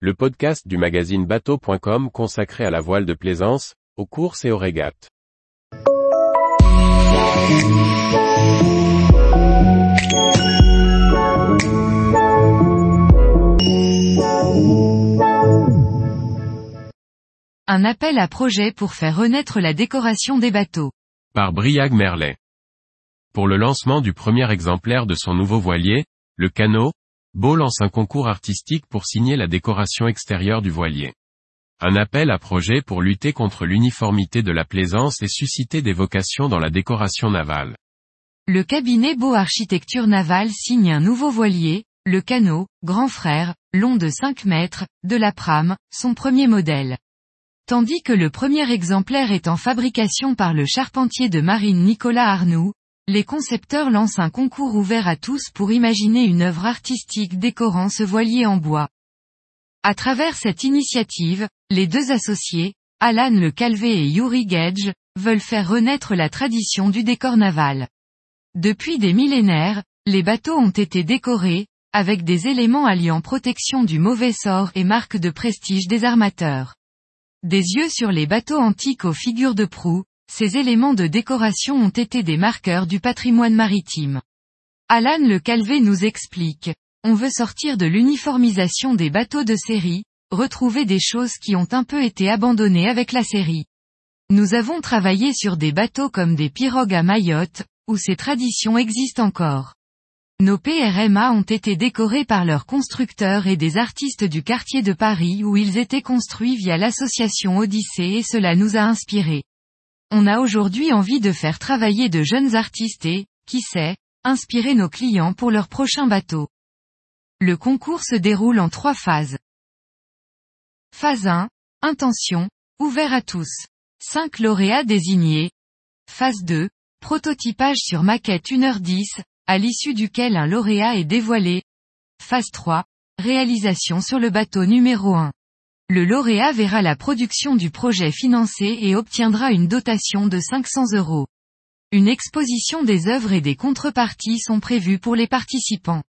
le podcast du magazine bateau.com consacré à la voile de plaisance, aux courses et aux régates. Un appel à projet pour faire renaître la décoration des bateaux. Par Briag Merlet. Pour le lancement du premier exemplaire de son nouveau voilier, le canot, Beau lance un concours artistique pour signer la décoration extérieure du voilier. Un appel à projet pour lutter contre l'uniformité de la plaisance et susciter des vocations dans la décoration navale. Le cabinet Beau Architecture Navale signe un nouveau voilier, le canot, grand frère, long de 5 mètres, de la Pram, son premier modèle. Tandis que le premier exemplaire est en fabrication par le charpentier de marine Nicolas Arnoux, les concepteurs lancent un concours ouvert à tous pour imaginer une œuvre artistique décorant ce voilier en bois. À travers cette initiative, les deux associés, Alan Le Calvé et Yuri Gage, veulent faire renaître la tradition du décor naval. Depuis des millénaires, les bateaux ont été décorés, avec des éléments alliant protection du mauvais sort et marque de prestige des armateurs. Des yeux sur les bateaux antiques aux figures de proue, ces éléments de décoration ont été des marqueurs du patrimoine maritime. Alan Le Calvé nous explique, on veut sortir de l'uniformisation des bateaux de série, retrouver des choses qui ont un peu été abandonnées avec la série. Nous avons travaillé sur des bateaux comme des pirogues à Mayotte, où ces traditions existent encore. Nos PRMA ont été décorés par leurs constructeurs et des artistes du quartier de Paris où ils étaient construits via l'association Odyssée et cela nous a inspirés. On a aujourd'hui envie de faire travailler de jeunes artistes et, qui sait, inspirer nos clients pour leur prochain bateau. Le concours se déroule en trois phases. Phase 1, intention, ouvert à tous. 5 lauréats désignés. Phase 2, prototypage sur maquette 1h10, à l'issue duquel un lauréat est dévoilé. Phase 3, réalisation sur le bateau numéro 1. Le lauréat verra la production du projet financée et obtiendra une dotation de 500 euros. Une exposition des œuvres et des contreparties sont prévues pour les participants.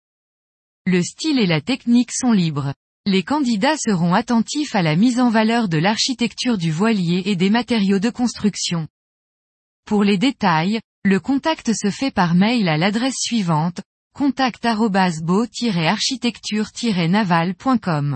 Le style et la technique sont libres. Les candidats seront attentifs à la mise en valeur de l'architecture du voilier et des matériaux de construction. Pour les détails, le contact se fait par mail à l'adresse suivante, contact@beau-architecture-naval.com.